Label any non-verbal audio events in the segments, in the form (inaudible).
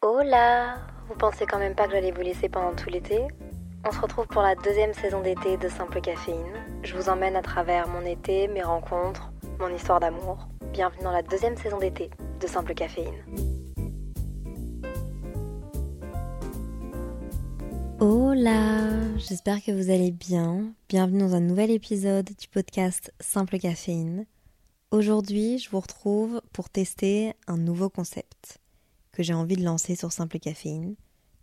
Hola Vous pensez quand même pas que j'allais vous laisser pendant tout l'été? On se retrouve pour la deuxième saison d'été de Simple Caféine. Je vous emmène à travers mon été, mes rencontres, mon histoire d'amour. Bienvenue dans la deuxième saison d'été de Simple Caféine. Hola, j'espère que vous allez bien. Bienvenue dans un nouvel épisode du podcast Simple Caféine. Aujourd'hui, je vous retrouve pour tester un nouveau concept que j'ai envie de lancer sur Simple Caféine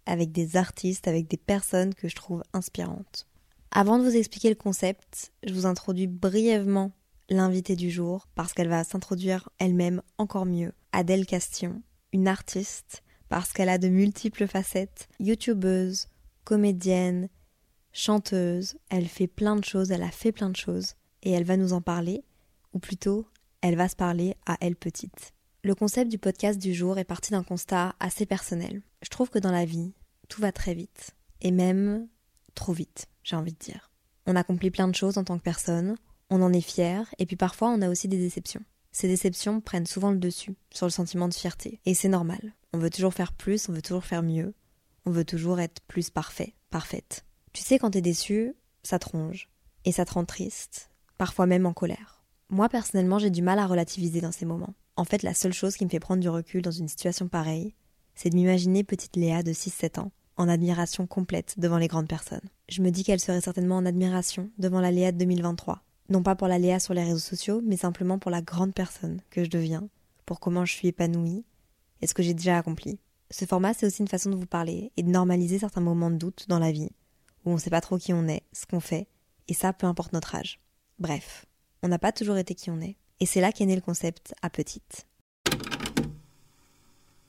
avec des artistes, avec des personnes que je trouve inspirantes. Avant de vous expliquer le concept, je vous introduis brièvement l'invitée du jour parce qu'elle va s'introduire elle-même encore mieux. Adèle Castillon, une artiste parce qu'elle a de multiples facettes, youtubeuse, comédienne, chanteuse, elle fait plein de choses, elle a fait plein de choses, et elle va nous en parler, ou plutôt, elle va se parler à elle petite. Le concept du podcast du jour est parti d'un constat assez personnel. Je trouve que dans la vie, tout va très vite, et même trop vite, j'ai envie de dire. On accomplit plein de choses en tant que personne, on en est fier, et puis parfois on a aussi des déceptions. Ces déceptions prennent souvent le dessus sur le sentiment de fierté, et c'est normal. On veut toujours faire plus, on veut toujours faire mieux, on veut toujours être plus parfait, parfaite. Tu sais, quand t'es déçu, ça te ronge. Et ça te rend triste, parfois même en colère. Moi, personnellement, j'ai du mal à relativiser dans ces moments. En fait, la seule chose qui me fait prendre du recul dans une situation pareille, c'est de m'imaginer petite Léa de 6-7 ans, en admiration complète devant les grandes personnes. Je me dis qu'elle serait certainement en admiration devant la Léa de 2023. Non pas pour la Léa sur les réseaux sociaux, mais simplement pour la grande personne que je deviens, pour comment je suis épanouie et ce que j'ai déjà accompli. Ce format, c'est aussi une façon de vous parler et de normaliser certains moments de doute dans la vie, où on ne sait pas trop qui on est, ce qu'on fait, et ça, peu importe notre âge. Bref, on n'a pas toujours été qui on est, et c'est là qu'est né le concept à petite.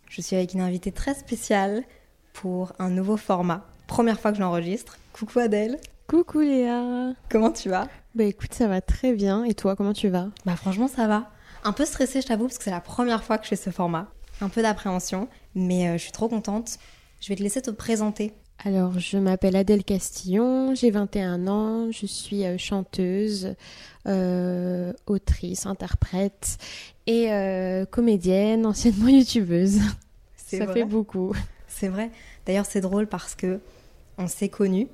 Je suis avec une invitée très spéciale pour un nouveau format. Première fois que je l'enregistre. Coucou Adèle. Coucou Léa. Comment tu vas? Bah écoute, ça va très bien. Et toi, comment tu vas? Bah franchement, ça va. Un peu stressée, je t'avoue, parce que c'est la première fois que je fais ce format. Un peu d'appréhension, mais euh, je suis trop contente. Je vais te laisser te présenter. Alors, je m'appelle Adèle Castillon, j'ai 21 ans, je suis euh, chanteuse, euh, autrice, interprète et euh, comédienne, anciennement (laughs) youtubeuse. C'est Ça vrai fait beaucoup. C'est vrai. D'ailleurs, c'est drôle parce que on s'est connus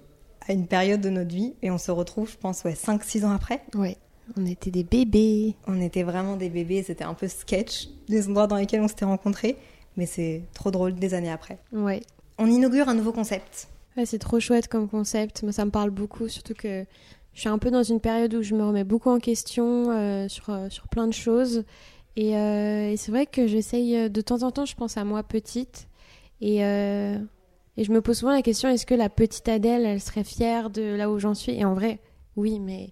à une période de notre vie et on se retrouve, je pense, ouais, 5-6 ans après. Ouais, on était des bébés. On était vraiment des bébés, c'était un peu sketch les endroits dans lesquels on s'était rencontrés, mais c'est trop drôle des années après. Ouais. On inaugure un nouveau concept. C'est trop chouette comme concept. Moi, ça me parle beaucoup, surtout que je suis un peu dans une période où je me remets beaucoup en question euh, sur, euh, sur plein de choses. Et, euh, c'est vrai que j'essaye de temps en temps, je pense à moi petite. Et, et je me pose souvent la question est-ce que la petite Adèle, elle serait fière de là où j'en suis? Et en vrai, oui, mais,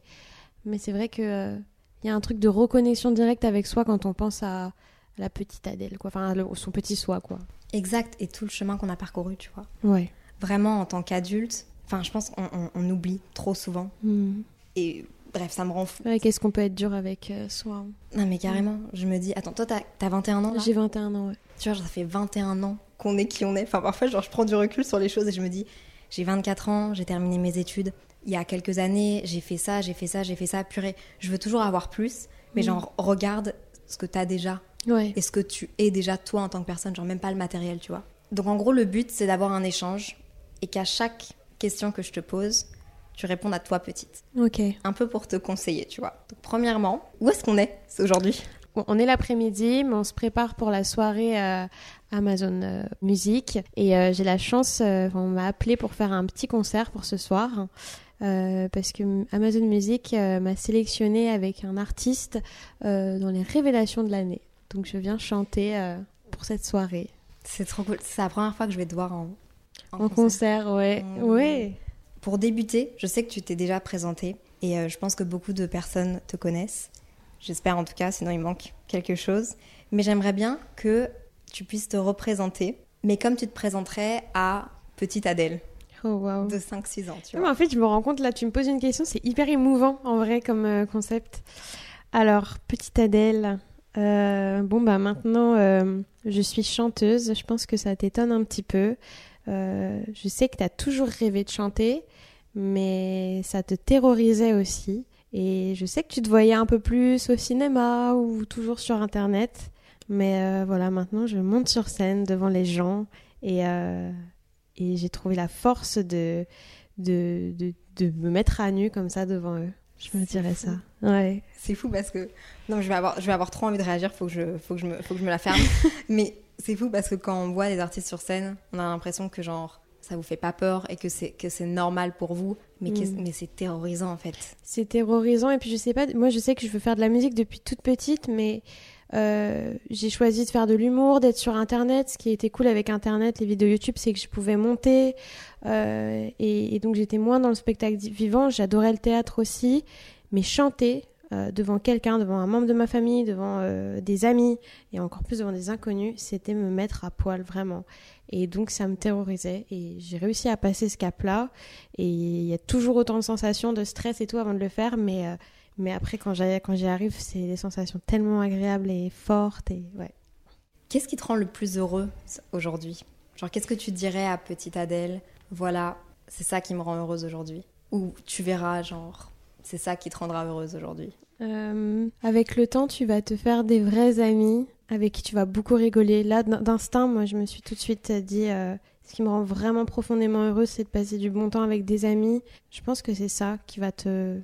mais c'est vrai que il y a un truc de reconnexion directe avec soi quand on pense à la petite Adèle, quoi. Enfin, son petit soi, quoi. Exact, et tout le chemin qu'on a parcouru, tu vois. Ouais. Vraiment, en tant qu'adulte, enfin, je pense qu'on on- on oublie trop souvent. Hmm. Et bref, ça me rend fou. Ouais, Qu'est-ce qu'on peut être dur avec euh, soi hein. Non, mais carrément, je me dis, attends, toi, t'as as 21 ans là? J'ai 21 ans, ouais. Tu vois, genre, ça fait 21 ans qu'on est qui on est. Enfin, parfois, genre, je prends du recul sur les choses et je me dis, j'ai 24 ans, j'ai terminé mes études. Il y a quelques années, j'ai fait ça, j'ai fait ça, j'ai fait ça. Purée, je veux toujours avoir plus, mais Mm. genre, regarde ce que t'as déjà Ouais. et ce que tu es déjà toi en tant que personne, genre, même pas le matériel, tu vois? Donc, en gros, le but, c'est d'avoir un échange et qu'à chaque question que je te pose, tu répondes à toi petite. Ok. Un peu pour te conseiller, tu vois. Donc, premièrement, où est-ce qu'on est c'est aujourd'hui on est l'après-midi, mais on se prépare pour la soirée euh, Amazon euh, Music. Et euh, j'ai la chance, euh, on m'a appelé pour faire un petit concert pour ce soir. euh, parce que Amazon Music euh, m'a sélectionné avec un artiste euh, dans les révélations de l'année. Donc je viens chanter euh, pour cette soirée. C'est trop cool. C'est la première fois que je vais te voir en, En concert, ouais. Mmh. Ouais. Pour débuter, je sais que tu t'es déjà présenté et euh, je pense que beaucoup de personnes te connaissent. J'espère en tout cas, sinon il manque quelque chose. Mais j'aimerais bien que tu puisses te représenter, mais comme tu te présenterais à petite Adèle. Oh, wow. De 5-6 ans, tu vois. en fait, je me rends compte, là, tu me poses une question, c'est hyper émouvant, en vrai, comme euh, concept. Alors, petite Adèle, euh, bon, bah maintenant, euh, je suis chanteuse, je pense que ça t'étonne un petit peu. je sais que tu as toujours rêvé de chanter, mais ça te terrorisait aussi. Et je sais que tu te voyais un peu plus au cinéma ou toujours sur Internet. Mais euh, voilà, maintenant je monte sur scène devant les gens et, euh, et j'ai trouvé la force de, de, de, de, me mettre à nu comme ça devant eux. Je me dirais ça. Ouais. C'est fou parce que. Non, je vais avoir, je vais avoir trop envie de réagir, faut que je, faut que je, me, faut que je me la ferme. (laughs) Mais c'est fou parce que quand on voit des artistes sur scène, on a l'impression que genre ça vous fait pas peur et que c'est que c'est normal pour vous mais, mm. mais c'est terrorisant en fait c'est terrorisant et puis je sais pas moi je sais que je veux faire de la musique depuis toute petite mais euh, j'ai choisi de faire de l'humour, d'être sur Internet. Ce qui était cool avec Internet, les vidéos YouTube, c'est que je pouvais monter. Euh, et, donc j'étais moins dans le spectacle vivant. J'adorais le théâtre aussi. Mais chanter euh, devant quelqu'un, devant un membre de ma famille, devant des amis, et encore plus devant des inconnus, c'était me mettre à poil vraiment. Et donc ça me terrorisait et j'ai réussi à passer ce cap-là. Et il y a toujours autant de sensations, de stress et tout avant de le faire, mais, mais après quand j'y arrive, c'est des sensations tellement agréables et fortes. Et, ouais. Qu'est-ce qui te rend le plus heureux aujourd'hui? Genre qu'est-ce que tu dirais à petite Adèle? Voilà, c'est ça qui me rend heureuse aujourd'hui. Ou tu verras, genre, c'est ça qui te rendra heureuse aujourd'hui. Euh, avec le temps, tu vas te faire des vrais amis avec qui tu vas beaucoup rigoler. Là, d'instinct, moi, je me suis tout de suite dit, euh, ce qui me rend vraiment profondément heureuse, c'est de passer du bon temps avec des amis. Je pense que c'est ça qui va te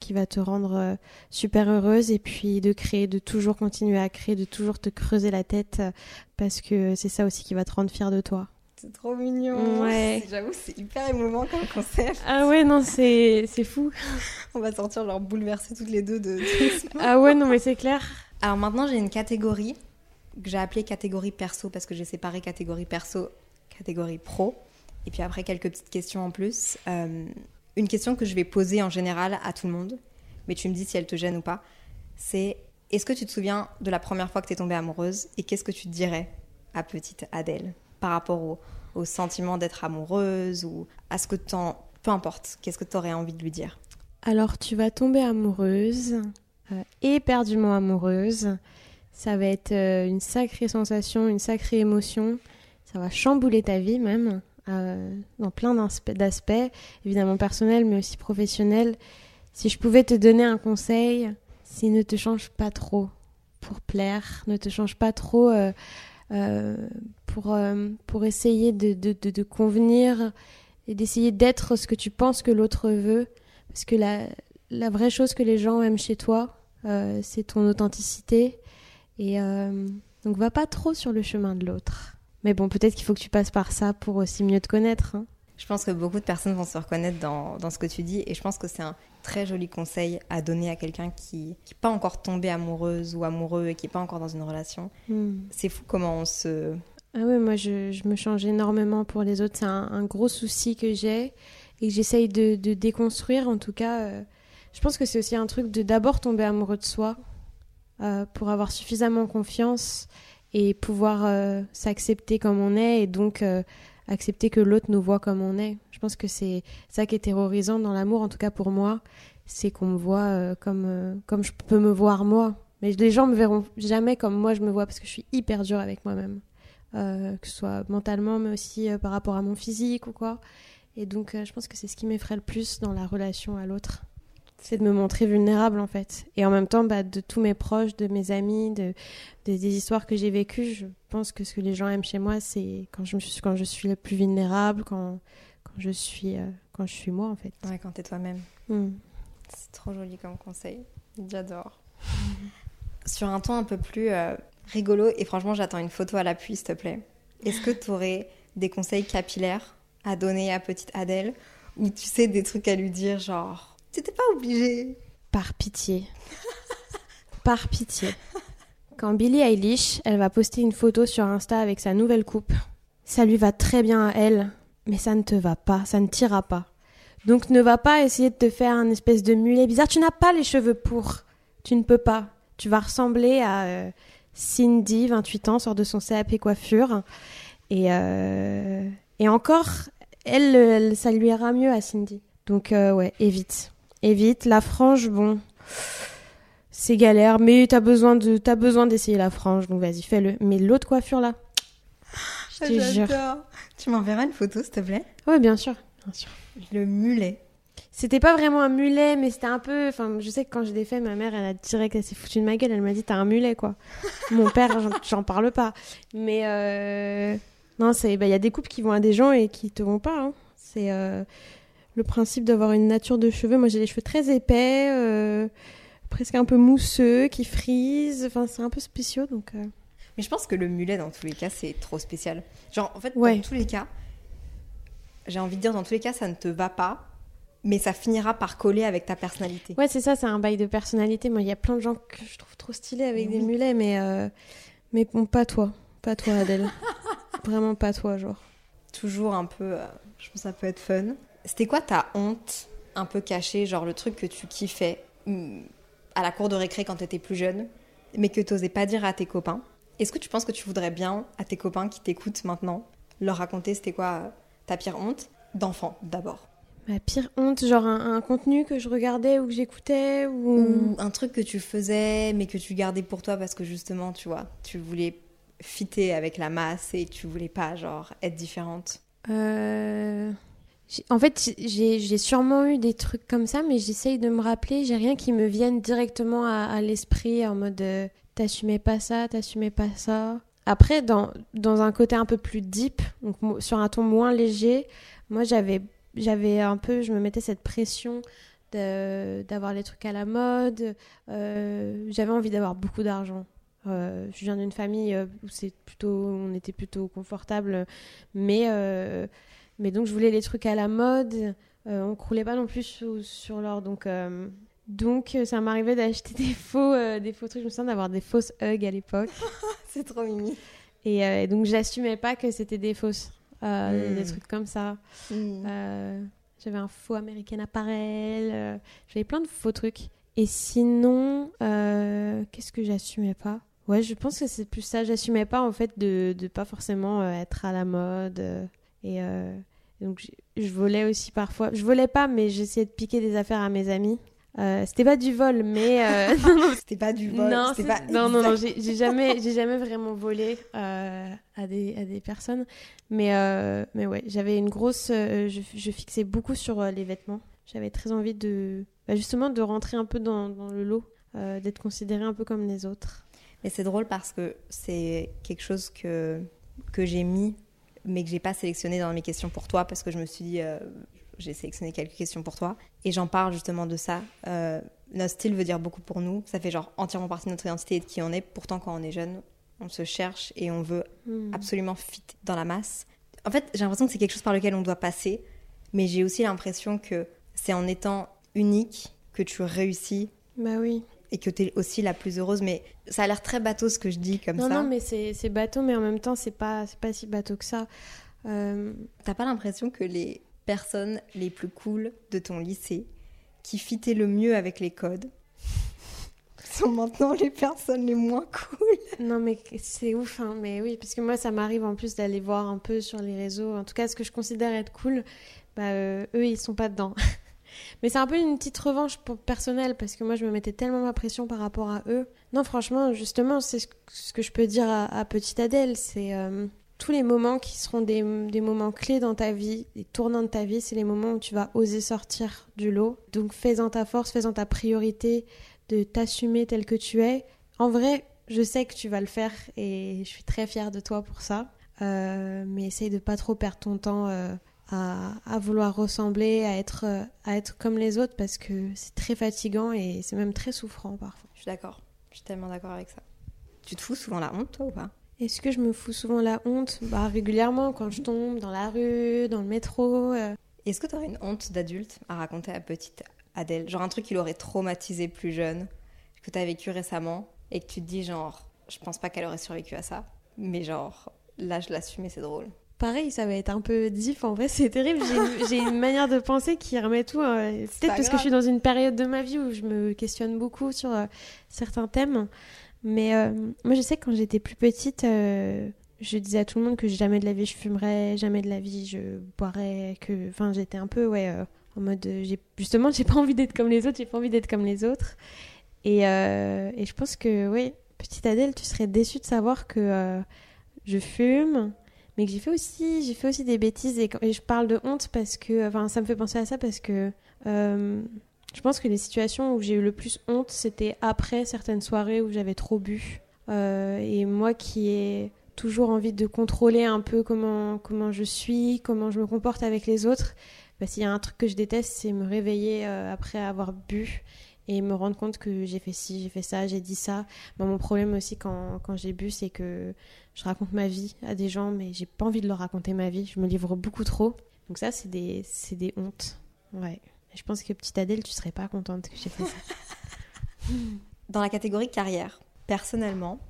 qui va te rendre euh, super heureuse et puis de créer, de toujours continuer à créer, de toujours te creuser la tête euh, parce que c'est ça aussi qui va te rendre fier de toi. C'est trop mignon. Ouais. J'avoue, c'est hyper émouvant comme concept. Ah ouais, non, c'est fou. (laughs) On va sortir genre bouleverser toutes les deux de. (laughs) ah ouais, non, mais c'est clair. Alors maintenant, j'ai une catégorie que j'ai appelé catégorie perso parce que j'ai séparé catégorie perso, catégorie pro. Et puis après, quelques petites questions en plus. Euh, une question que je vais poser en général à tout le monde, mais tu me dis si elle te gêne ou pas, c'est est-ce que tu te souviens de la première fois que tu es tombée amoureuse et qu'est-ce que tu dirais à petite Adèle par rapport au, au sentiment d'être amoureuse ou à ce que tu Peu importe, qu'est-ce que tu aurais envie de lui dire? Alors, tu vas tomber amoureuse, euh, éperdument amoureuse, ça va être euh, une sacrée sensation, une sacrée émotion. Ça va chambouler ta vie même, euh, dans plein d'aspects, évidemment personnels, mais aussi professionnels. Si je pouvais te donner un conseil, c'est ne te change pas trop pour plaire, ne te change pas trop euh, pour, pour essayer de, convenir et d'essayer d'être ce que tu penses que l'autre veut. Parce que la, la vraie chose que les gens aiment chez toi, c'est ton authenticité et euh, donc va pas trop sur le chemin de l'autre. Mais bon, peut-être qu'il faut que tu passes par ça pour aussi mieux te connaître. Hein. Je pense que beaucoup de personnes vont se reconnaître dans, dans ce que tu dis et je pense que c'est un très joli conseil à donner à quelqu'un qui n'est pas encore tombé amoureuse ou amoureux et qui n'est pas encore dans une relation. Hmm. C'est fou comment on se... Ah oui, moi je, je, me change énormément pour les autres. C'est un, gros souci que j'ai et que j'essaye de, de, déconstruire. En tout cas, euh, je pense que c'est aussi un truc de d'abord tomber amoureux de soi euh, pour avoir suffisamment confiance et pouvoir euh, s'accepter comme on est et donc euh, accepter que l'autre nous voit comme on est. Je pense que c'est ça qui est terrorisant dans l'amour, en tout cas pour moi, c'est qu'on me voit comme, comme je peux me voir moi. Mais les gens me verront jamais comme moi je me vois parce que je suis hyper dure avec moi-même. que ce soit mentalement mais aussi par rapport à mon physique ou quoi. Et donc je pense que c'est ce qui m'effraie le plus dans la relation à l'autre c'est de me montrer vulnérable en fait. Et en même temps, bah, de tous mes proches, de mes amis, de, des histoires que j'ai vécues, je pense que ce que les gens aiment chez moi, c'est quand je, suis, quand je suis le plus vulnérable, quand, quand, je, suis, euh, quand je suis moi en fait. Ouais, quand t'es toi-même. Hmm. C'est trop joli comme conseil. J'adore. (laughs) Sur un ton un peu plus euh, rigolo, et franchement, j'attends une photo à l'appui, s'il te plaît. Est-ce que tu aurais des conseils capillaires à donner à petite Adèle? Ou tu sais des trucs à lui dire genre T'étais pas obligée. Par pitié. (laughs) Par pitié. Quand Billie Eilish, elle va poster une photo sur Insta avec sa nouvelle coupe, ça lui va très bien à elle, mais ça ne te va pas, ça ne t'ira pas. Donc ne va pas essayer de te faire un espèce de mulet bizarre. Tu n'as pas les cheveux pour. Tu ne peux pas. Tu vas ressembler à. Euh, Cindy, 28 ans, sort de son CAP coiffure. Et, euh, et encore, elle, ça lui ira mieux à Cindy. Donc, euh, ouais, évite. Évite. La frange, bon, c'est galère, mais t'as besoin de, t'as besoin d'essayer la frange, donc vas-y, fais-le. Mais l'autre coiffure là, je te jure. Tu m'enverras une photo, s'il te plaît? Ouais, bien sûr, bien sûr. Le mulet. C'était pas vraiment un mulet, mais c'était un peu. Enfin, je sais que quand j'ai des faits, ma mère, elle a direct, elle s'est foutue de ma gueule. Elle m'a dit, t'as un mulet, quoi. (laughs) Mon père, j'en parle pas. Mais euh... non, c'est, bah, il y a des coupes qui vont à des gens et qui te vont pas. Hein. C'est euh... le principe d'avoir une nature de cheveux. Moi, j'ai les cheveux très épais, euh... presque un peu mousseux, qui frisent. Enfin, c'est un peu spéciaux, donc. euh. Mais je pense que le mulet, dans tous les cas, c'est trop spécial. Genre, en fait, Ouais. dans tous les cas, j'ai envie de dire, dans tous les cas, ça ne te va pas, mais ça finira par coller avec ta personnalité. Ouais, c'est ça, c'est un bail de personnalité. Moi, il y a plein de gens que je trouve trop stylés avec Mais des oui. mulets, mais, euh, mais bon, pas toi. Pas toi, Adèle. (laughs) Vraiment pas toi, genre. Toujours un peu, je pense que ça peut être fun. C'était quoi ta honte un peu cachée, genre le truc que tu kiffais hum, à la cour de récré quand t'étais plus jeune, mais que t'osais pas dire à tes copains? Est-ce que tu penses que tu voudrais bien à tes copains qui t'écoutent maintenant leur raconter c'était quoi euh, ta pire honte d'enfant d'abord? Ma pire honte, genre un, un contenu que je regardais ou que j'écoutais ou... Ou un truc que tu faisais mais que tu gardais pour toi parce que justement, tu vois, tu voulais fitter avec la masse et tu voulais pas, genre, être différente? Euh, En fait, j'ai sûrement eu des trucs comme ça, mais j'essaye de me rappeler. J'ai rien qui me vienne directement à, l'esprit en mode euh, t'assumais pas ça, t'assumais pas ça. Après, dans, dans un côté un peu plus deep, donc sur un ton moins léger, moi j'avais un peu, je me mettais cette pression d'avoir les trucs à la mode. Euh, j'avais envie d'avoir beaucoup d'argent. Euh, je viens d'une famille où plutôt, on était plutôt confortable, mais mais donc je voulais les trucs à la mode. Euh, on croulait pas non plus sur, sur l'or, donc euh, donc euh, ça m'arrivait d'acheter (laughs) des faux euh, des faux trucs. Je me souviens d'avoir des fausses hugs à l'époque, (laughs) C'est trop mimi. et, et donc j'assumais pas que c'était des fausses, euh, Mm. des trucs comme ça. Euh, j'avais un faux American Apparel. j'avais plein de faux trucs. Et sinon, qu'est-ce que j'assumais pas? Ouais, je pense que c'est plus ça. J'assumais pas en fait de, de pas forcément être à la mode. et donc je, volais aussi parfois. Je volais pas, mais j'essayais de piquer des affaires à mes amis. Euh, c'était pas du vol, mais euh, (laughs) non, non, C'était pas du vol. non, pas non, non, j'ai jamais, j'ai jamais vraiment volé euh, à, des, à des personnes. Mais, euh, mais ouais, j'avais une grosse. je, je fixais beaucoup sur les vêtements. J'avais très envie de. bah, justement, de rentrer un peu dans, dans le lot, d'être considérée un peu comme les autres. Mais c'est drôle parce que c'est quelque chose que, que j'ai mis, mais que j'ai pas sélectionné dans mes questions pour toi parce que je me suis dit, euh, j'ai sélectionné quelques questions pour toi. Et j'en parle justement de ça. Euh, notre style veut dire beaucoup pour nous. Ça fait genre entièrement partie de notre identité et de qui on est. Pourtant, quand on est jeune, on se cherche et on veut Hmm. absolument fit dans la masse. En fait, j'ai l'impression que c'est quelque chose par lequel on doit passer, mais j'ai aussi l'impression que c'est en étant unique que tu réussis Bah oui. Et que tu es aussi la plus heureuse. Mais ça a l'air très bateau ce que je dis comme Non, ça. non, mais c'est bateau, mais en même temps, c'est pas, c'est pas si bateau que ça. Euh, T'as pas l'impression que les personnes les plus cool de ton lycée, qui fitaient le mieux avec les codes, (laughs) sont maintenant les personnes les moins cool? Non, mais c'est ouf, hein. Mais oui, parce que moi, ça m'arrive en plus d'aller voir un peu sur les réseaux. En tout cas, ce que je considère être cool, bah, euh, eux, ils sont pas dedans. (laughs) mais c'est un peu une petite revanche pour personnelle, parce que moi, je me mettais tellement ma pression par rapport à eux. Non, franchement, justement, c'est ce que- je peux dire à, à petite Adèle, c'est euh, tous les moments qui seront des, des moments clés dans ta vie, des tournants de ta vie, c'est les moments où tu vas oser sortir du lot. Donc, fais-en ta force, fais-en ta priorité, de t'assumer tel que tu es. En vrai, je sais que tu vas le faire et je suis très fière de toi pour ça. Euh, mais essaye de pas trop perdre ton temps euh, à, à vouloir ressembler, à être, à être comme les autres parce que c'est très fatigant et c'est même très souffrant parfois. Je suis d'accord, je suis tellement d'accord avec ça. Tu te fous souvent la honte, toi, ou pas? Est-ce que je me fous souvent la honte? Bah régulièrement quand je tombe dans la rue, dans le métro. euh. Est-ce que tu aurais une honte d'adulte à raconter à petite Adèle? Genre un truc qui l'aurait traumatisé plus jeune, que tu as vécu récemment, et que tu te dis, genre, je pense pas qu'elle aurait survécu à ça, mais genre, là, je l'assume et c'est drôle. Pareil, ça va être un peu diff. En vrai, c'est terrible. J'ai une- manière de penser qui remet tout. euh, peut-être parce que je suis dans une période de ma vie où je me questionne beaucoup sur euh, certains thèmes. Mais euh, moi, je sais que quand j'étais plus petite, je disais à tout le monde que jamais de la vie je fumerais, jamais de la vie je boirais, que, enfin, j'étais un peu, ouais, en mode, justement, j'ai pas envie d'être comme les autres, j'ai pas envie d'être comme les autres. Et, et je pense que, oui, petite Adèle, tu serais déçue de savoir que je fume, mais que j'ai fait aussi, j'ai fait aussi des bêtises et, je parle de honte parce que, enfin, ça me fait penser à ça parce que je pense que les situations où j'ai eu le plus honte, c'était après certaines soirées où j'avais trop bu. Euh, et moi qui ai toujours envie de contrôler un peu comment, comment je suis, comment je me comporte avec les autres, bah, s'il y a un truc que je déteste, c'est me réveiller euh, après avoir bu et me rendre compte que j'ai fait ci, j'ai fait ça, j'ai dit ça. Bah, mon problème aussi quand, quand j'ai bu, c'est que je raconte ma vie à des gens, mais j'ai pas envie de leur raconter ma vie. Je me livre beaucoup trop. Donc ça, c'est des, des hontes. Ouais. Je pense que petite Adèle, tu serais pas contente que j'ai fait ça. (laughs) dans la catégorie carrière, personnellement,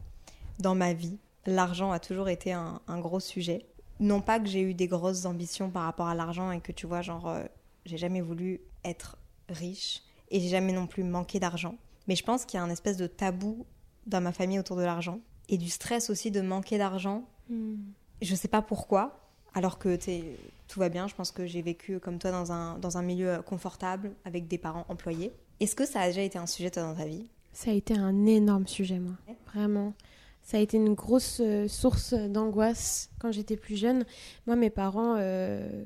dans ma vie, l'argent a toujours été un, gros sujet. Non pas que j'ai eu des grosses ambitions par rapport à l'argent et que tu vois, genre, euh, j'ai jamais voulu être riche et j'ai jamais non plus manqué d'argent. Mais je pense qu'il y a un espèce de tabou dans ma famille autour de l'argent et du stress aussi de manquer d'argent. Hmm. Je sais pas pourquoi, alors que tout va bien. Je pense que j'ai vécu comme toi dans un, dans un milieu confortable avec des parents employés. Est-ce que ça a déjà été un sujet toi dans ta vie? Ça a été un énorme sujet, moi. Vraiment. Ça a été une grosse euh, source d'angoisse quand j'étais plus jeune. Moi, mes parents, euh,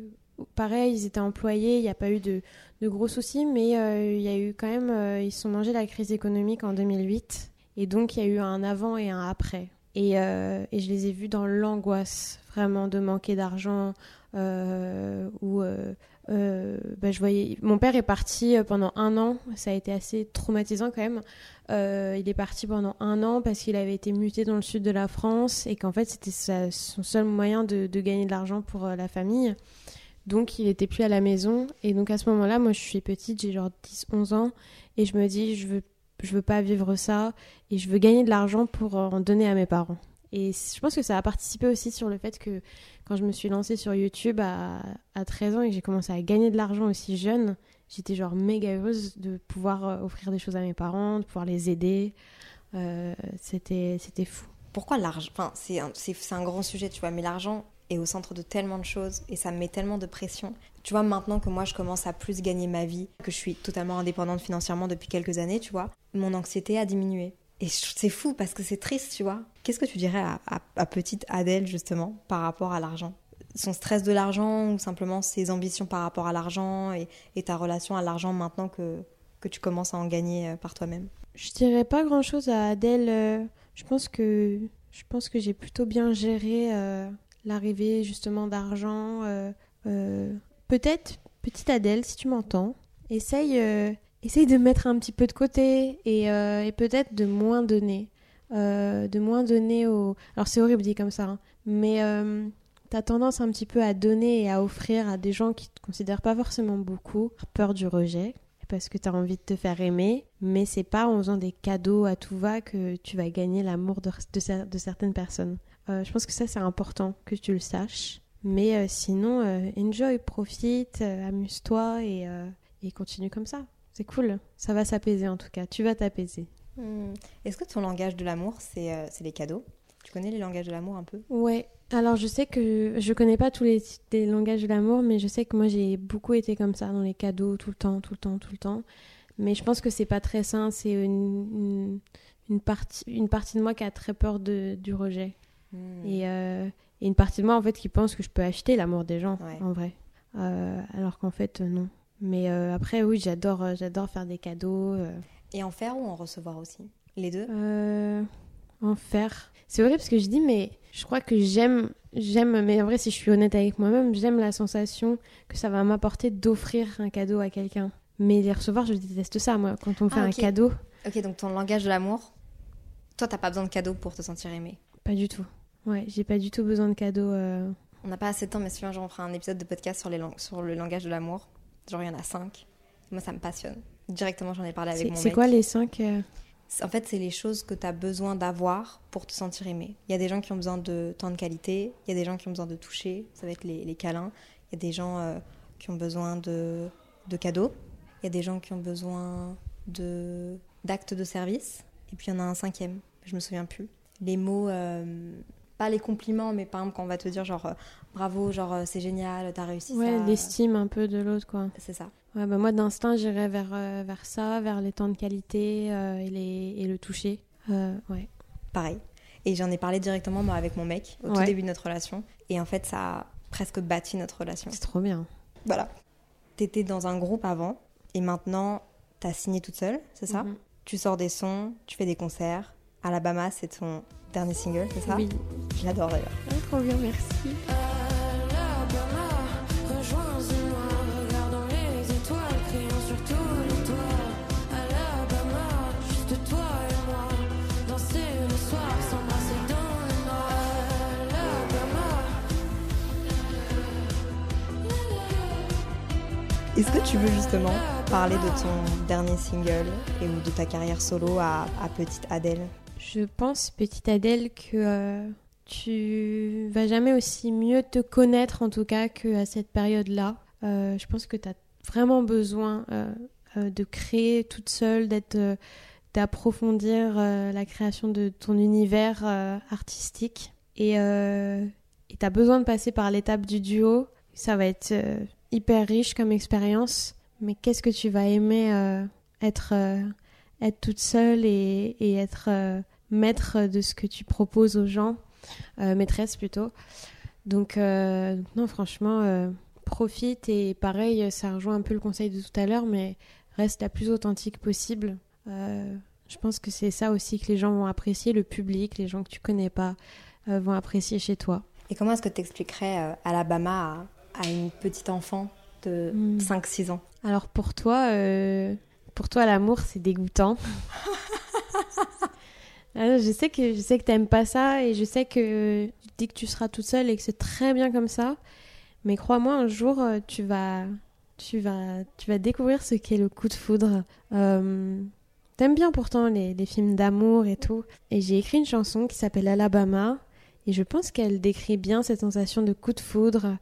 pareil, ils étaient employés. Il n'y a pas eu de, gros soucis, mais euh, il y a eu quand même. ils se sont mangés la crise économique en 2008. Et donc, il y a eu un avant et un après. Et, et je les ai vus dans l'angoisse vraiment de manquer d'argent euh, euh, euh, bah, je voyais mon père est parti pendant un an ça a été assez traumatisant quand même il est parti pendant un an parce qu'il avait été muté dans le sud de la France et qu'en fait c'était son seul moyen de gagner de l'argent pour la famille donc il était plus à la maison. Et donc à ce moment-là moi je suis petite j'ai genre 10 11 ans. Et je me dis je veux je veux pas vivre ça. Et je veux gagner de l'argent pour en donner à mes parents. Et je pense que ça a participé aussi sur le fait que quand je me suis lancée sur YouTube à, à 13 ans et que j'ai commencé à gagner de l'argent aussi jeune, j'étais genre méga heureuse de pouvoir euh, offrir des choses à mes parents, de pouvoir les aider. Euh, c'était, fou. Pourquoi l'argent? Enfin, c'est un, c'est, un grand sujet, tu vois, mais l'argent est au centre de tellement de choses et ça me met tellement de pression. Tu vois, maintenant que moi je commence à plus gagner ma vie, que je suis totalement indépendante financièrement depuis quelques années, tu vois, mon anxiété a diminué. Et c'est fou parce que c'est triste, tu vois. Qu'est-ce que tu dirais à, petite Adèle, justement, par rapport à l'argent? Son stress de l'argent ou simplement ses ambitions par rapport à l'argent et, ta relation à l'argent maintenant que, que tu commences à en gagner euh, par toi-même? Je dirais pas grand-chose à Adèle. Euh, je pense que, je pense que j'ai plutôt bien géré euh, l'arrivée, justement, d'argent. Peut-être, petite Adèle, si tu m'entends, essaye essaye de mettre un petit peu de côté et, euh, peut-être de moins donner. Euh, de moins donner aux... Alors c'est horrible dit comme ça, hein, mais euh, tu as tendance un petit peu à donner et à offrir à des gens qui te considèrent pas forcément beaucoup, peur du rejet, parce que tu as envie de te faire aimer, mais c'est pas en faisant des cadeaux à tout va que tu vas gagner l'amour de, de, certaines personnes. Je pense que ça c'est important que tu le saches. Mais sinon, enjoy, profite, amuse-toi et, et continue comme ça. C'est cool, ça va s'apaiser en tout cas, tu vas t'apaiser. Hmm. Est-ce que ton langage de l'amour, euh, c'est les cadeaux? Tu connais les langages de l'amour un peu? Ouais, alors je sais que je connais pas tous les, les langages de l'amour, mais je sais que moi j'ai beaucoup été comme ça dans les cadeaux tout le temps, tout le temps, tout le temps. Mais je pense que c'est pas très sain, c'est une, une, partie, une partie de moi qui a très peur de, du rejet. Hmm. Euh, et, une partie de moi en fait qui pense que je peux acheter l'amour des gens en vrai. Euh, alors qu'en fait non. Mais euh, après, oui, j'adore, euh, j'adore faire des cadeaux. Euh. Et en faire ou en recevoir aussi? Les deux? En faire. C'est vrai parce que je dis, mais je crois que j'aime, j'aime, mais en vrai, si je suis honnête avec moi-même, j'aime la sensation que ça va m'apporter d'offrir un cadeau à quelqu'un. Mais les recevoir, je déteste ça, moi, quand on me fait ah, un cadeau. Ok, donc ton langage de l'amour, toi, t'as pas besoin de cadeau pour te sentir aimé? Pas du tout. Ouais, j'ai pas du tout besoin de cadeaux. On n'a pas assez de temps, mais si un jour on fera un épisode de podcast sur, les sur le langage de l'amour. Genre, il y en a cinq. Moi, ça me passionne. Directement, j'en ai parlé avec mon mec. C'est quoi les cinq euh? En fait, c'est les choses que tu as besoin d'avoir pour te sentir aimé. Il y a des gens qui ont besoin de temps de qualité, il y a des gens qui ont besoin de toucher, ça va être les, les câlins. Il y a des gens euh, qui ont besoin de, de cadeaux. Il y a des gens qui ont besoin de d'actes de service. Et puis, il y en a un cinquième. je me souviens plus. Les mots, euh, pas les compliments, mais par exemple quand on va te dire genre euh, bravo, genre c'est génial, t'as réussi ouais, l'estime un peu de l'autre quoi. C'est ça. Ouais, bah moi d'instinct j'irais vers, vers ça, vers les temps de qualité et, les, et le toucher. ouais. Pareil. Et j'en ai parlé directement moi, avec mon mec au tout début de notre relation. Et en fait ça a presque bâti notre relation. C'est trop bien. Voilà. T'étais dans un groupe avant et maintenant t'as signé toute seule, c'est ça? Mhm. Tu sors des sons, tu fais des concerts. Alabama, c'est ton dernier single, c'est ça Oui. Je l'adore d'ailleurs. Ah, trop bien, merci. Est-ce que tu veux justement parler de ton dernier single et ou de ta carrière solo à, Petite Adèle? Je pense, Petite Adèle, que euh, tu vas jamais aussi mieux te connaître en tout cas qu'à cette période-là. Euh, je pense que tu as vraiment besoin euh, de créer toute seule, d'être d'approfondir la création de ton univers artistique. Et tu as besoin de passer par l'étape du duo. Ça va être hyper riche comme expérience, mais qu'est-ce que tu vas aimer euh, être, euh, toute seule et, être euh, maître de ce que tu proposes aux gens, maîtresse plutôt. Donc, non, franchement, profite et pareil, ça rejoint un peu le conseil de tout à l'heure, mais reste la plus authentique possible. je pense que c'est ça aussi que les gens vont apprécier, le public, les gens que tu connais pas vont apprécier chez toi. Et comment est-ce que tu expliquerais Alabama à une petite enfant de 5-6 hmm. ans? Alors pour toi, euh, pour toi l'amour c'est dégoûtant. (laughs) Ah, je sais que je sais que t'aimes pas ça et je sais que tu dis que tu seras toute seule et que c'est très bien comme ça. Mais crois-moi, un jour euh, tu vas tu vas tu vas découvrir ce qu'est le coup de foudre. Euh, T'aimes bien pourtant les, les films d'amour et tout. Et j'ai écrit une chanson qui s'appelle Alabama. Et je pense qu'elle décrit bien cette sensation de coup de foudre,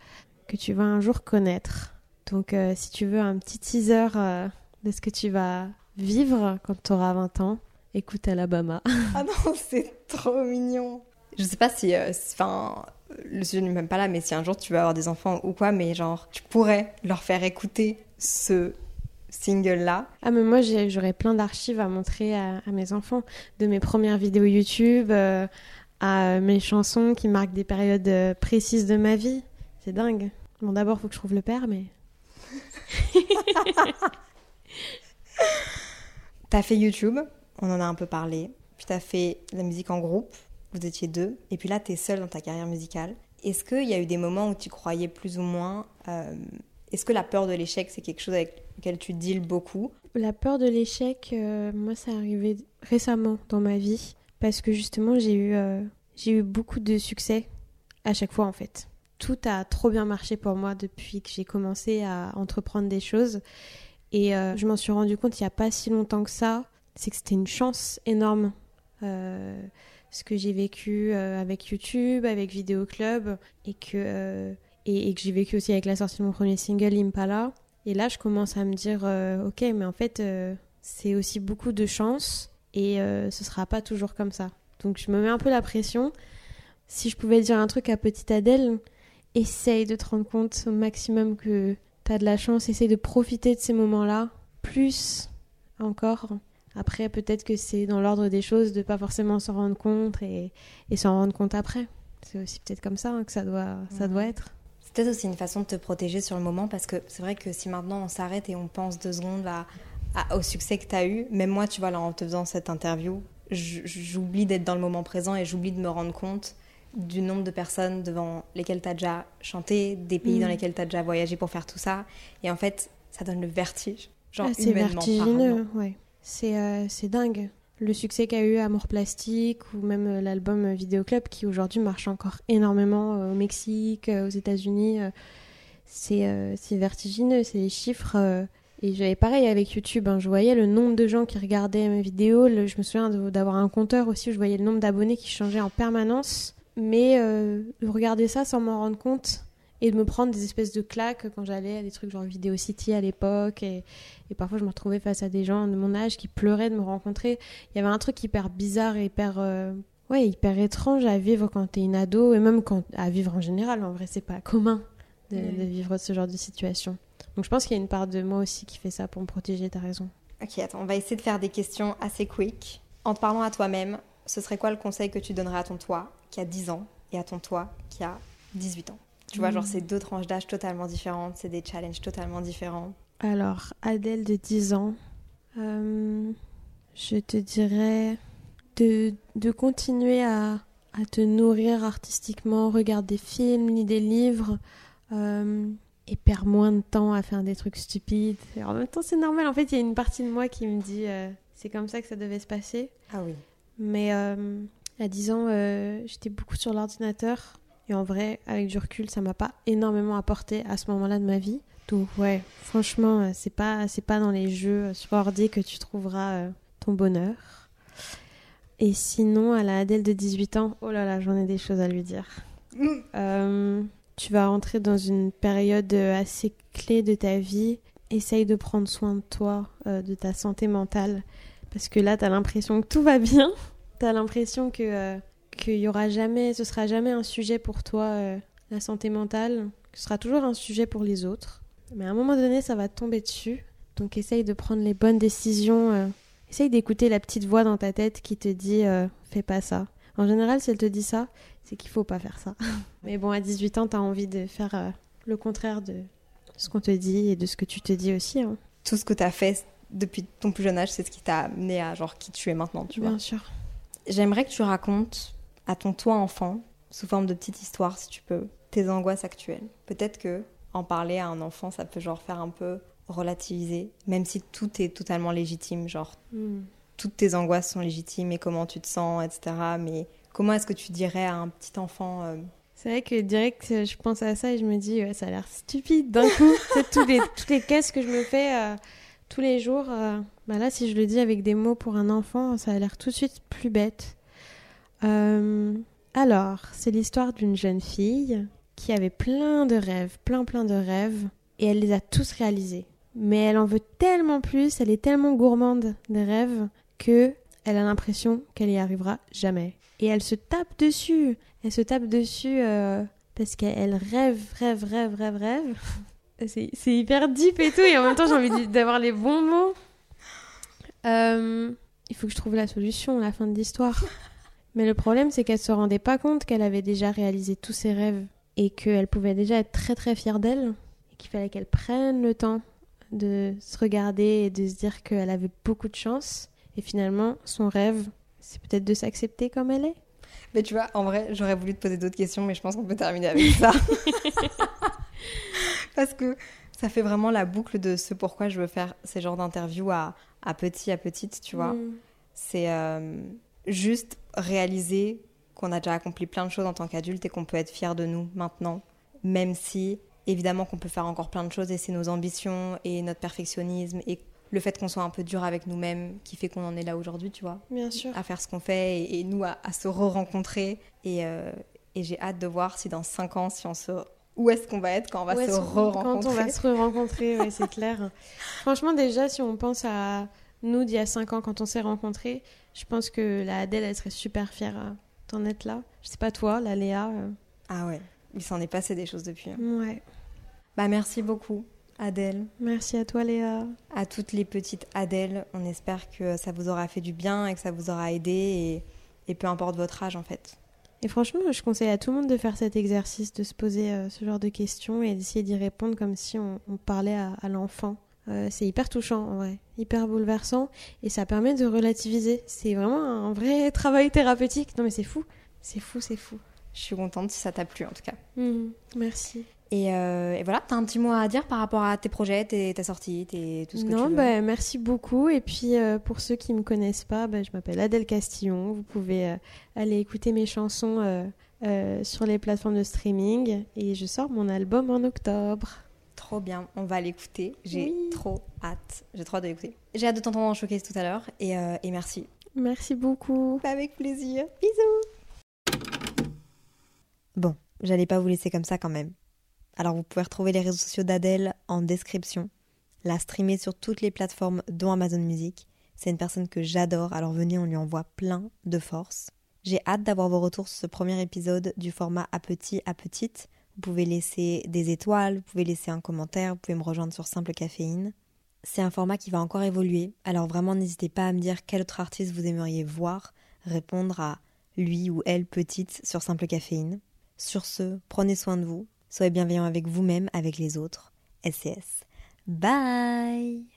que tu vas un jour connaître. Donc euh, si tu veux un petit teaser euh, de ce que tu vas vivre quand tu auras 20 ans, écoute Alabama. (laughs) ah non, c'est trop mignon. Je sais pas si, euh, enfin, le sujet n'est même pas là, mais si un jour tu vas avoir des enfants ou quoi, mais genre, tu pourrais leur faire écouter ce single-là. Ah, mais moi, j'aurais plein d'archives à montrer à, mes enfants, de mes premières vidéos YouTube à mes chansons qui marquent des périodes précises de ma vie. C'est dingue. Bon, d'abord, faut que je trouve le père, mais. (laughs) t'as fait YouTube, on en a un peu parlé. Puis t'as fait la musique en groupe, vous étiez deux. Et puis là, t'es seule dans ta carrière musicale. Est-ce qu'il y a eu des moments où tu croyais plus ou moins. Euh, est-ce que la peur de l'échec, c'est quelque chose avec lequel tu deals beaucoup? La peur de l'échec, euh, moi, ça arrivé récemment dans ma vie. Parce que justement, j'ai eu, euh, j'ai eu beaucoup de succès à chaque fois, en fait tout a trop bien marché pour moi depuis que j'ai commencé à entreprendre des choses. Et je m'en suis rendu compte il n'y a pas si longtemps que ça. C'est que c'était une chance énorme. Euh, ce que j'ai vécu euh, avec YouTube, avec Vidéo Club, et que, et, que j'ai vécu aussi avec la sortie de mon premier single Impala. Et là, je commence à me dire, ok, mais en fait, c'est aussi beaucoup de chance, et ce sera pas toujours comme ça. Donc je me mets un peu la pression. Si je pouvais dire un truc à petite Adèle, essaye de te rendre compte au maximum que tu as de la chance, essaye de profiter de ces moments-là, plus encore. Après, peut-être que c'est dans l'ordre des choses de pas forcément s'en rendre compte et, et s'en rendre compte après. C'est aussi peut-être comme ça hein, que ça doit, ça doit être. C'est peut-être aussi une façon de te protéger sur le moment parce que c'est vrai que si maintenant on s'arrête et on pense deux secondes à, au succès que tu as eu, même moi, tu vois, là, en te faisant cette interview, j'oublie d'être dans le moment présent et j'oublie de me rendre compte du nombre de personnes devant lesquelles tu as déjà chanté, des pays dans mm. lesquels tu as déjà voyagé pour faire tout ça. Et en fait, ça donne le vertige. Genre, ah, c'est vertigineux, ouais. C'est euh, dingue. Le succès qu'a eu Amour Plastique ou même euh, l'album Vidéo Club qui aujourd'hui marche encore énormément euh, au Mexique, aux États-Unis. c'est vertigineux, c'est les chiffres. et j'avais pareil avec YouTube, hein. je voyais le nombre de gens qui regardaient mes vidéos. je me souviens d'avoir un compteur aussi où je voyais le nombre d'abonnés qui changeait en permanence mais euh, regarder ça sans m'en rendre compte et de me prendre des espèces de claques quand j'allais à des trucs genre Vidéo City à l'époque. Et, et, parfois, je me retrouvais face à des gens de mon âge qui pleuraient de me rencontrer. Il y avait un truc hyper bizarre et hyper. Euh, ouais, hyper étrange à vivre quand t'es une ado et même quand, à vivre en général. En vrai, c'est pas commun de, de, vivre ce genre de situation. Donc je pense qu'il y a une part de moi aussi qui fait ça pour me protéger, t'as raison. Ok, attends, on va essayer de faire des questions assez quick. En te parlant à toi-même, ce serait quoi le conseil que tu donnerais à ton toi qui a 10 ans et à ton toi qui a 18 ans? Tu vois, genre, hmm. c'est deux tranches d'âge totalement différentes, c'est des challenges totalement différents. Alors, Adèle de 10 ans, euh, je te dirais de, de continuer à, à, te nourrir artistiquement, regarder des films, lire des livres. Euh, et perd moins de temps à faire des trucs stupides. Et en même temps, c'est normal. En fait, il y a une partie de moi qui me dit euh, c'est comme ça que ça devait se passer. Ah oui. Mais euh, à 10 ans, euh, j'étais beaucoup sur l'ordinateur. Et en vrai, avec du recul, ça m'a pas énormément apporté à ce moment-là de ma vie. Donc ouais, franchement, c'est pas c'est pas dans les jeux ordi que tu trouveras ton bonheur. Et sinon, à la Adèle de 18 ans, oh là là, j'en ai des choses à lui dire. Mm tu vas rentrer dans une période euh, assez clé de ta vie. Essaye de prendre soin de toi, euh, de ta santé mentale. Parce que là, tu as l'impression que tout va bien. tu as l'impression que euh, qu'il y aura jamais, ce sera jamais un sujet pour toi, la santé mentale. Ce sera toujours un sujet pour les autres. Mais à un moment donné, ça va tomber dessus. Donc essaye de prendre les bonnes décisions. essaye d'écouter la petite voix dans ta tête qui te dit fais pas ça. En général, si elle te dit ça, c'est qu'il faut pas faire ça. (laughs) Mais bon, à 18 ans, tu as envie de faire euh, le contraire de ce qu'on te dit et de ce que tu te dis aussi. Hein. Tout ce que tu as fait depuis ton plus jeune âge, c'est ce qui t'a amené à genre qui tu es maintenant, tu Bien vois. Bien sûr. J'aimerais que tu racontes à ton toi enfant, sous forme de petite histoire si tu peux, tes angoisses actuelles. Peut-être que en parler à un enfant, ça peut genre faire un peu relativiser, même si tout est totalement légitime, genre hmm. toutes tes angoisses sont légitimes et comment tu te sens, etc. Mais Comment est-ce que tu dirais à un petit enfant euh, C'est vrai que direct, je pense à ça et je me dis, ça a l'air stupide d'un coup. (laughs) toutes, les, toutes les caisses que je me fais euh, tous les jours, euh, bah là, si je le dis avec des mots pour un enfant, ça a l'air tout de suite plus bête. Alors, c'est l'histoire d'une jeune fille qui avait plein de rêves, plein plein de rêves, et elle les a tous réalisés. Mais elle en veut tellement plus, elle est tellement gourmande des rêves que elle a l'impression qu'elle y arrivera jamais et elle se tape dessus. Elle se tape dessus euh, parce qu'elle rêve, rêve, rêve, rêve, rêve. (laughs) C'est hyper deep et tout, et en même temps j'ai envie d'avoir les bons mots. Euh, il faut que je trouve la solution à la fin de l'histoire. Mais le problème, c'est qu'elle se rendait pas compte qu'elle avait déjà réalisé tous ses rêves et qu'elle pouvait déjà être très très fière d'elle et qu'il fallait qu'elle prenne le temps de se regarder et de se dire qu'elle avait beaucoup de chance. Et finalement, son rêve, c'est peut-être de s'accepter comme elle est. Mais tu vois, en vrai, j'aurais voulu te poser d'autres questions, mais je pense qu'on peut terminer avec ça. (laughs) (laughs) Parce que ça fait vraiment la boucle de ce pourquoi je veux faire ces genres d'interviews à, à petit à petite, tu vois. Mm. C'est euh, juste réaliser qu'on a déjà accompli plein de choses en tant qu'adulte et qu'on peut être fier de nous maintenant, même si évidemment qu'on peut faire encore plein de choses et c'est nos ambitions et notre perfectionnisme et le fait qu'on soit un peu dur avec nous-mêmes qui fait qu'on en est là aujourd'hui, tu vois. Bien sûr. À faire ce qu'on fait et, nous à, se re-rencontrer. Euh, et, j'ai hâte de voir si dans 5 ans, si on se où est-ce qu'on va être quand on va se re-rencontrer Quand on va se re-rencontrer, oui, c'est (laughs) clair. Franchement, déjà, si on pense à nous d'il y a 5 ans quand on s'est rencontrés, je pense que la Adèle, elle serait super fière euh, d'en être là. Je sais pas toi, la Léa. Euh. Ah ouais, il s'en est passé des choses depuis. Hein. Ouais. Bah merci beaucoup. Adèle. Merci à toi Léa. À toutes les petites Adèle, on espère que ça vous aura fait du bien et que ça vous aura aidé et, peu importe votre âge en fait. Et franchement, je conseille à tout le monde de faire cet exercice, de se poser euh, ce genre de questions et d'essayer d'y répondre comme si on, parlait à, l'enfant. Euh, c'est hyper touchant en vrai, hyper bouleversant et ça permet de relativiser. C'est vraiment un vrai (laughs) travail thérapeutique. Non mais c'est fou, c'est fou, c'est fou. Je suis contente si ça t'a plu en tout cas. Mmh, merci. Euh, et, voilà, tu as un petit mot à dire par rapport à tes projets, tes, ta sortie, tes, tout ce que tu veux. Bah, merci beaucoup. Et puis, euh, pour ceux qui ne me connaissent pas, bah, je m'appelle Adèle Castillon. Vous pouvez euh, aller écouter mes chansons sur les plateformes de streaming. Et je sors mon album en octobre. Trop bien, on va l'écouter. J'ai trop hâte. J'ai trop hâte de l'écouter. J'ai hâte de t'entendre en showcase tout à l'heure. Et, et merci. Merci beaucoup. Avec plaisir. Bisous. Bon, j'allais pas vous laisser comme ça quand même. Alors vous pouvez retrouver les réseaux sociaux d'Adèle en description, la streamer sur toutes les plateformes dont Amazon Music. C'est une personne que j'adore, alors venez, on lui envoie plein de force. J'ai hâte d'avoir vos retours sur ce premier épisode du format à petit à petite. Vous pouvez laisser des étoiles, vous pouvez laisser un commentaire, vous pouvez me rejoindre sur Simple Caféine. C'est un format qui va encore évoluer, alors vraiment n'hésitez pas à me dire quel autre artiste vous aimeriez voir répondre à lui ou elle petite sur Simple Caféine. Sur ce, prenez soin de vous, soyez bienveillants avec vous-même, avec les autres. SCS. Bye